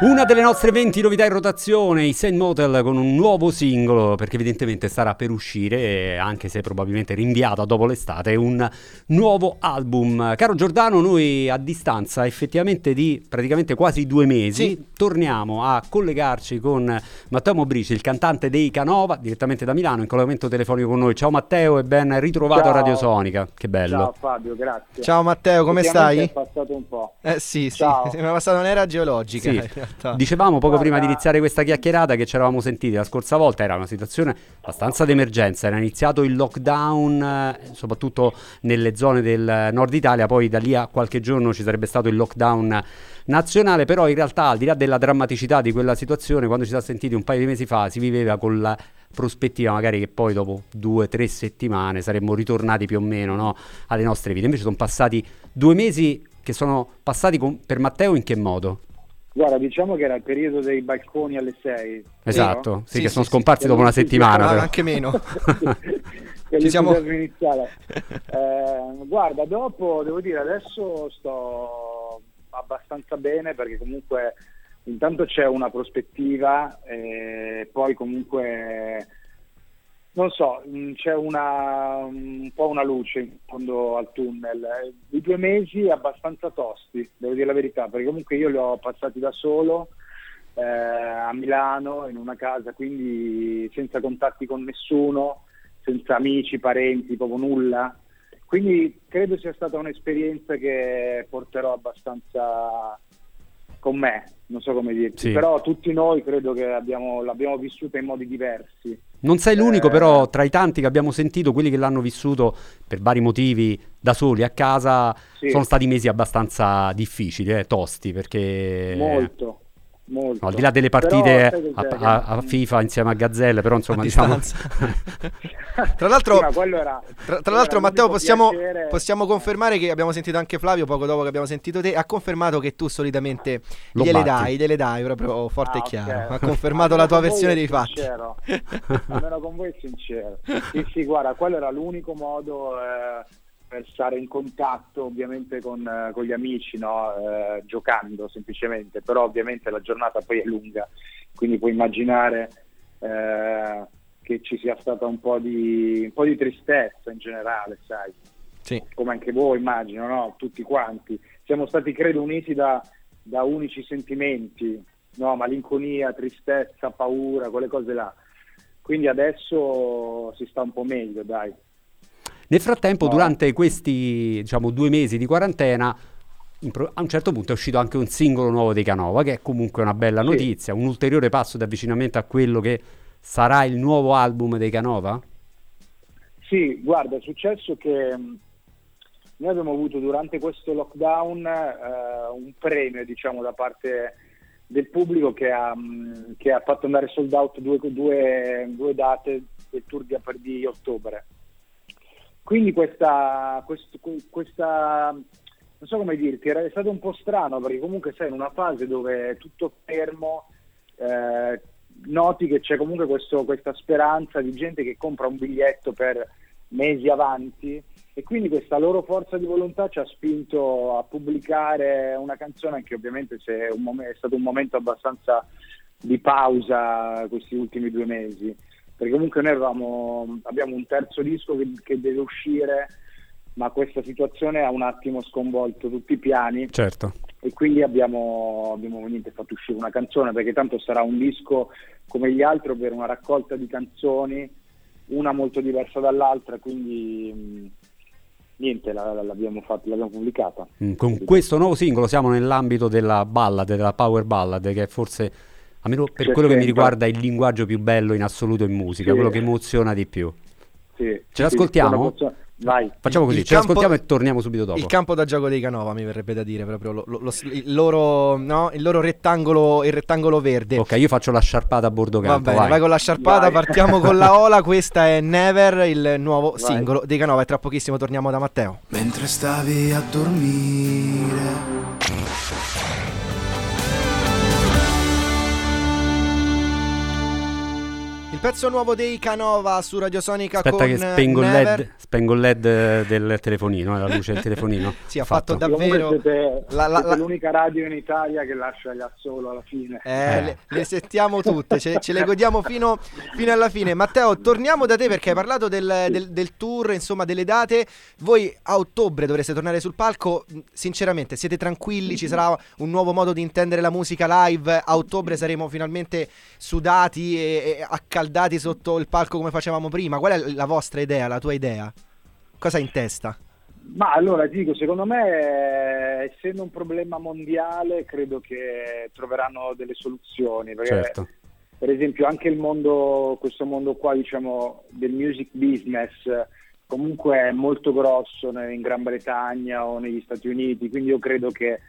Una delle nostre 20 novità in rotazione, i Saint Motel con un nuovo singolo, perché evidentemente starà per uscire, anche se probabilmente rinviato dopo l'estate, un nuovo album. Caro Giordano, noi a distanza effettivamente di praticamente quasi due mesi Sì. torniamo a collegarci con Matteo Mobrici, il cantante dei Canova, direttamente da Milano, in collegamento telefonico con noi. Ciao Matteo e ben ritrovato Ciao. a Radio Sonica, che bello. Ciao Fabio, grazie. Ciao Matteo, come stai? È passato un po'. Eh sì, sì, Ciao. sembra passata un'era geologica Sì. realtà. Dicevamo poco Guarda- prima di iniziare questa chiacchierata che ci eravamo sentiti la scorsa volta, era una situazione abbastanza d'emergenza, era iniziato il lockdown eh, soprattutto nelle zone del nord Italia, poi da lì a qualche giorno ci sarebbe stato il lockdown nazionale, però in realtà al di là della drammaticità di quella situazione, quando ci siamo sentiti un paio di mesi fa si viveva con la prospettiva magari che poi dopo due o tre settimane saremmo ritornati più o meno no, alle nostre vite, invece sono passati due mesi che sono passati con- per Matteo in che modo? Guarda, diciamo che era il periodo dei balconi alle 6. Esatto, sì, Sì, che sì, sono sì. scomparsi dopo una Sì, sì, settimana. Però. anche meno. Ci siamo- iniziale. Eh, guarda, dopo devo dire adesso sto abbastanza bene perché comunque intanto c'è una prospettiva e poi comunque non so, mh, c'è una, un po' una luce in fondo al tunnel. I due mesi abbastanza tosti, devo dire la verità, perché comunque io li ho passati da solo eh, a Milano in una casa, quindi senza contatti con nessuno, senza amici, parenti, proprio nulla. Quindi credo sia stata un'esperienza che porterò abbastanza con me, non so come dirti, Sì. però tutti noi credo che abbiamo, l'abbiamo vissuta in modi diversi. Non sei l'unico, Eh. però, tra i tanti che abbiamo sentito, quelli che l'hanno vissuto per vari motivi da soli a casa, Sì. sono stati mesi abbastanza difficili, eh, tosti, perché Molto, molto. al di là delle Però, partite sai a, a- a FIFA insieme a Gazzelle, però insomma diciamo... Tra l'altro, Sì, era- tra, tra l'altro Matteo, possiamo, possiamo confermare che abbiamo sentito anche Flavio poco dopo che abbiamo sentito te. Ha confermato che tu solitamente Lo gliele batti. dai, gliele dai proprio forte Ah, e chiaro. Ha confermato la tua versione dei fatti. sincero. Almeno con voi è sincero. Sì, sì, guarda, quello era l'unico modo eh, per stare in contatto ovviamente con, eh, con gli amici, no? Eh, giocando semplicemente, però ovviamente la giornata poi è lunga, quindi puoi immaginare eh, che ci sia stata un po' di, un po' di tristezza in generale, sai Sì. come anche voi immagino, no? tutti quanti. Siamo stati, credo, uniti da, da unici sentimenti, no? malinconia, tristezza, paura, quelle cose là. Quindi adesso si sta un po' meglio, dai. Nel frattempo, No. durante questi diciamo, due mesi di quarantena, impro- a un certo punto è uscito anche un singolo nuovo dei Canova, che è comunque una bella Sì. notizia, un ulteriore passo di avvicinamento a quello che sarà il nuovo album dei Canova? Sì, guarda, è successo che noi abbiamo avuto durante questo lockdown eh, un premio, diciamo, da parte del pubblico che ha, che ha fatto andare sold out due, due- due date del tour di, di ottobre. Quindi questa, quest- questa, non so come dirti, è stato un po' strano perché comunque sei in una fase dove è tutto fermo, eh, noti che c'è comunque questo- questa speranza di gente che compra un biglietto per mesi avanti e quindi questa loro forza di volontà ci ha spinto a pubblicare una canzone anche ovviamente è, mom- è stato un momento abbastanza di pausa questi ultimi due mesi perché comunque noi avevamo, abbiamo un terzo disco che, che deve uscire ma questa situazione ha un attimo sconvolto tutti i piani Certo. e quindi abbiamo, abbiamo niente, fatto uscire una canzone perché tanto sarà un disco come gli altri, ovvero una raccolta di canzoni, una molto diversa dall'altra, quindi mh, niente, la- la- l'abbiamo, fatto, l'abbiamo pubblicata. Mm, Con questo nuovo singolo siamo nell'ambito della ballad, della power ballad, che è forse, almeno per C'è quello che mi riguarda, il linguaggio più bello in assoluto in musica, Sì. quello che emoziona di più. Sì, Ce sì, l'ascoltiamo? Vai. Facciamo così, Il ce campo- l'ascoltiamo e torniamo subito dopo. Il campo da gioco dei Canova mi verrebbe da dire proprio lo- lo- lo- il, loro, no? il loro rettangolo, il rettangolo verde. Ok, io faccio la sciarpata a bordo Va campo, bene, vai. vai. con la sciarpata, Vai. partiamo con la Ola, questa è Never, il nuovo Vai. singolo dei Canova e tra pochissimo torniamo da Matteo. Mentre stavi a dormire Il pezzo nuovo dei Canova su Radio Sonica Aspetta con che spengo il. LED, spengo il LED del telefonino, eh, la luce del telefonino. Sì, ha fatto Fatto. davvero... Siete, La- la- siete la- l'unica radio in Italia che lascia gli solo alla fine. Eh, Eh. Le, le sentiamo tutte, ce, ce le godiamo fino, fino alla fine. Matteo, torniamo da te perché hai parlato del, del- del tour, insomma, delle date. Voi a ottobre dovreste tornare sul palco. Sinceramente, siete tranquilli? Ci sarà un nuovo modo di intendere la musica live? A ottobre saremo finalmente sudati e, e accaldati sotto il palco come facevamo prima? Qual è la vostra idea, la tua idea? Cosa hai in testa? Ma allora dico, secondo me, essendo un problema mondiale, credo che troveranno delle soluzioni. Perché, Certo. per esempio, anche il mondo, questo mondo qua, diciamo, del music business, comunque è molto grosso in Gran Bretagna o negli Stati Uniti, quindi io credo che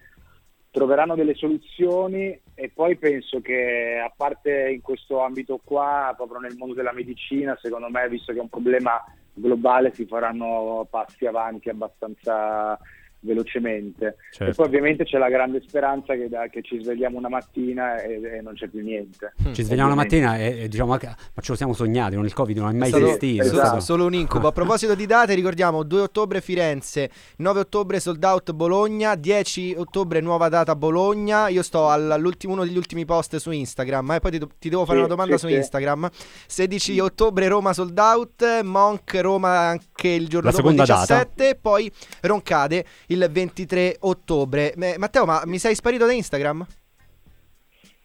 troveranno delle soluzioni e poi penso che a parte in questo ambito qua, proprio nel mondo della medicina, secondo me, visto che è un problema globale, si faranno passi avanti abbastanza velocemente. Certo. E poi ovviamente c'è la grande speranza che, da- che ci svegliamo una mattina e, e non c'è più niente. Ci svegliamo Ovviamente. mattina e, e diciamo, ma ma ce lo siamo sognati, con il Covid non è mai stato- esistito. esatto. Solo un incubo. A proposito di date, ricordiamo 2 ottobre Firenze, 9 ottobre sold out Bologna, 10 ottobre nuova data Bologna. Io sto all- all'ultimo uno degli ultimi post su Instagram, e poi ti, ti devo fare Sì, una domanda sì, su sì. Instagram. 16 ottobre Roma sold out, Monk Roma anche il giorno La dopo il seconda data. 17, poi Roncade il 23 ottobre. Matteo, ma mi sei sparito da Instagram?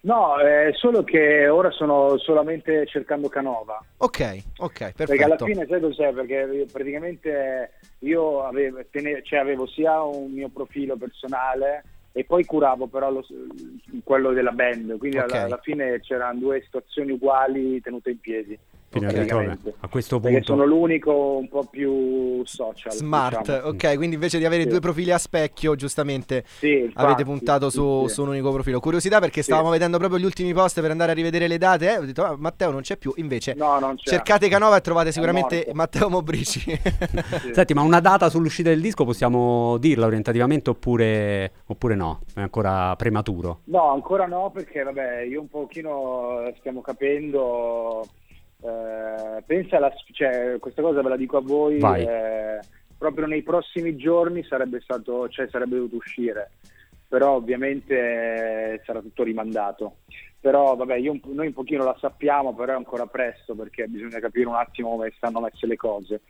No, è solo che ora sono solamente cercando Canova. Ok, ok, perfetto. Perché alla fine sai cos'è? Perché praticamente io avevo, tene- cioè avevo sia un mio profilo personale e poi curavo però lo- quello della band, quindi Ok. alla, alla fine c'erano due situazioni uguali tenute in piedi. Quindi Ok. ho detto, vabbè, praticamente. a questo Perché punto sono l'unico un po' più social. Smart, diciamo. ok, quindi invece di avere Sì. due profili a specchio, giustamente Sì, infatti, avete puntato su, su un unico profilo. Curiosità perché Sì. stavamo vedendo proprio gli ultimi post per andare a rivedere le date. eh, Ho detto, ah, Matteo non c'è più. Invece, No, non c'è. cercate Canova e trovate sicuramente. Matteo Mobrici. Sì. Senti, ma una data sull'uscita del disco possiamo dirla orientativamente oppure, oppure no? È ancora prematuro. No, ancora no, perché vabbè, io un pochino stiamo capendo. Eh, pensa alla, cioè, questa cosa ve la dico a voi. Eh, proprio nei prossimi giorni sarebbe stato, cioè sarebbe dovuto uscire, però ovviamente eh, sarà tutto rimandato. Però vabbè, io noi un pochino la sappiamo, però è ancora presto perché bisogna capire un attimo come stanno messe le cose.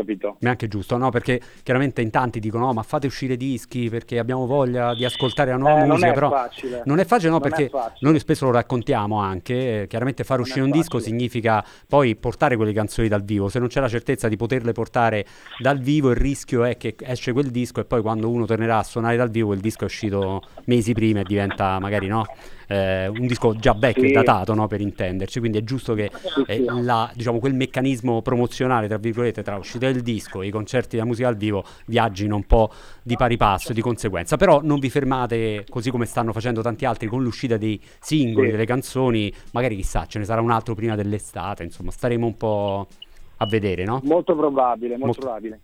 Capito? Ma è anche giusto, no? Perché chiaramente in tanti dicono: "No, ma fate uscire dischi perché abbiamo voglia di ascoltare la nuova Eh, non musica". è però facile. non è facile, no? Non perché facile. noi spesso lo raccontiamo anche. eh, chiaramente fare Non uscire un disco significa poi portare quelle canzoni dal vivo. Se non c'è la certezza di poterle portare dal vivo, il rischio è che esce quel disco e poi quando uno tornerà a suonare dal vivo, il disco è uscito mesi prima e diventa magari no? Eh, un disco già vecchio Sì. datato, no? Per intenderci. Quindi è giusto che eh, la- diciamo, quel meccanismo promozionale, tra virgolette, tra uscita del disco e i concerti della musica al vivo viaggino un po' di pari passo di conseguenza. Però non vi fermate, così come stanno facendo tanti altri, con l'uscita dei singoli, Sì. delle canzoni. Magari chissà, ce ne sarà un altro prima dell'estate. Insomma, staremo un po' a vedere, no? Molto probabile, molto, Molto- probabile.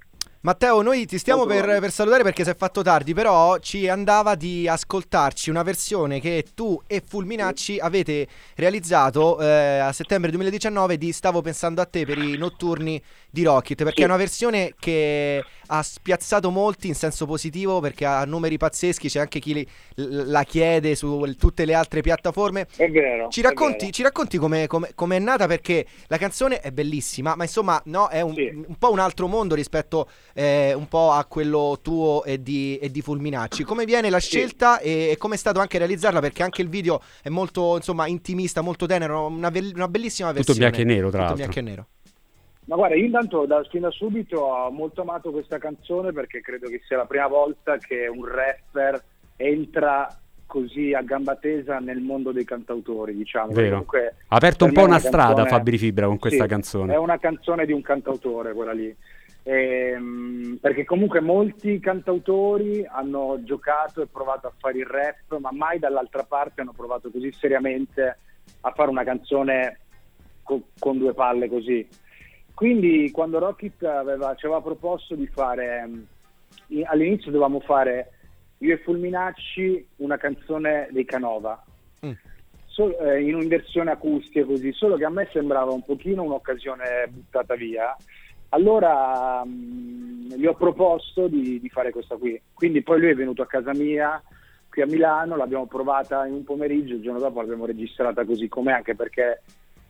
Matteo, noi ti stiamo per, per salutare perché si è fatto tardi, però ci andava di ascoltarci una versione che tu e Fulminacci avete realizzato eh, a settembre 2019 di Stavo pensando a te per i notturni di Rocket, perché è una versione che ha spiazzato molti in senso positivo perché ha numeri pazzeschi, c'è anche chi li- la chiede su tutte le altre piattaforme. È vero. Ci racconti, racconti come, come- come è nata perché la canzone è bellissima, ma insomma no, è un, Sì. un po' un altro mondo rispetto eh, un po' a quello tuo e di, e di Fulminacci. Come viene la Sì. scelta e, e come è stato anche realizzarla? Perché anche il video è molto insomma intimista, molto tenero, una, be- una bellissima Tutto versione. bianco e nero, tra Tutto l'altro. bianco e nero. Ma guarda, io intanto da, fin da subito ho molto amato questa canzone perché credo che sia la prima volta che un rapper entra così a gamba tesa nel mondo dei cantautori, diciamo. Comunque, Ha aperto un po' è una strada canzone- Fabri Fibra con questa Sì, canzone. È una canzone di un cantautore quella lì. Ehm, perché comunque molti cantautori hanno giocato e provato a fare il rap, ma mai dall'altra parte hanno provato così seriamente a fare una canzone co- con due palle così. Quindi quando Rocket aveva, ci aveva proposto di fare, i- all'inizio dovevamo fare io e Fulminacci una canzone dei Canova. Mm. so- eh, in versione acustica così, solo che a me sembrava un pochino un'occasione buttata via. Allora mh, gli ho proposto di, di fare questa qui. Quindi poi lui è venuto a casa mia qui a Milano, l'abbiamo provata in un pomeriggio, il giorno dopo l'abbiamo registrata così com'è, anche perché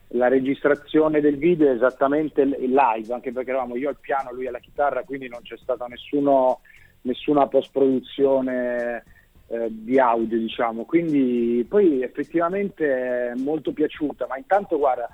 la registrazione del video è esattamente live, anche perché eravamo io al piano, lui alla chitarra, quindi non c'è stata nessuno, nessuna post-produzione eh, di audio, diciamo. Quindi poi effettivamente è molto piaciuta, ma intanto guarda,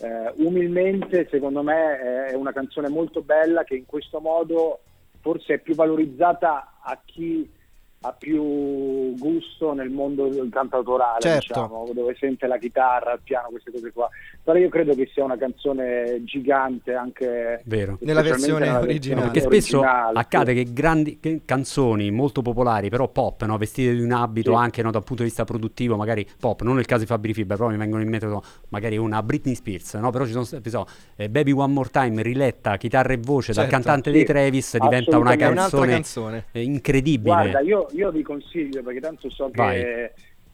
eh, umilmente secondo me è una canzone molto bella che in questo modo forse è più valorizzata a chi ha più gusto nel mondo del cantautorale, Certo. diciamo, dove sente la chitarra, il piano, queste cose qua. Però io credo che sia una canzone gigante anche Vero. Nella versione nella originale. Perché spesso originale, accade sì. che grandi che- canzoni molto popolari, però pop, no? vestite di un abito Sì. anche no, dal punto di vista produttivo, magari pop, non nel caso di Fabri Fibra, però mi vengono in mente no, magari una Britney Spears, no? però ci sono so, eh, Baby One More Time, riletta, chitarra e voce dal Certo. cantante Sì, dei Travis, diventa una assolutamente. È un'altra canzone, canzone. eh, incredibile. Guarda, io, io vi consiglio perché tanto so che Vai.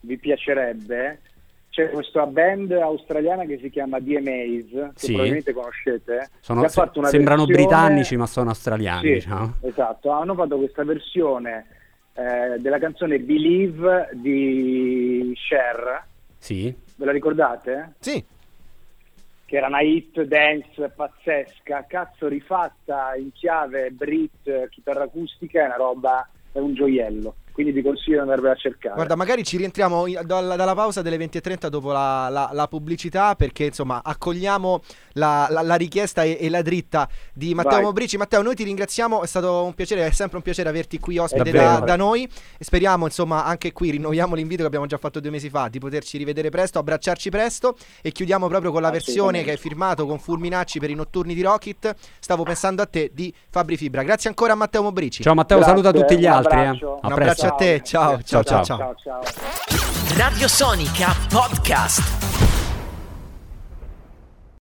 vi piacerebbe. C'è questa band australiana che si chiama DMAs, che Sì. probabilmente conoscete. Sono- che ha fatto una sembrano versione- britannici, ma sono australiani, Sì, diciamo. Esatto, hanno fatto questa versione eh, della canzone Believe di Cher. Sì. Ve la ricordate? Sì, Che era una hit dance pazzesca, cazzo rifatta in chiave Brit, chitarra acustica, è una roba, è un gioiello. Quindi vi consiglio di andarvela a cercare. Guarda, magari ci rientriamo in- dalla, dalla pausa delle 20.30 dopo la, la- la pubblicità perché insomma accogliamo la, la- la richiesta e, e la dritta di Matteo Vai. Mobrici. Matteo, noi ti ringraziamo, è stato un piacere, è sempre un piacere averti qui ospite da, da noi e speriamo insomma anche qui rinnoviamo l'invito che abbiamo già fatto due mesi fa di poterci rivedere presto, abbracciarci presto e chiudiamo proprio con la versione che hai firmato con Fulminacci per i notturni di Rocket. Stavo pensando a te di Fabri Fibra. Grazie ancora a Matteo Mobrici. Ciao Matteo, Grazie, saluta tutti gli altri. eh. abbraccio. A Un presto. Abbraccio a te, ciao, ciao, ciao, ciao. ciao, ciao. Radio Sonica Podcast.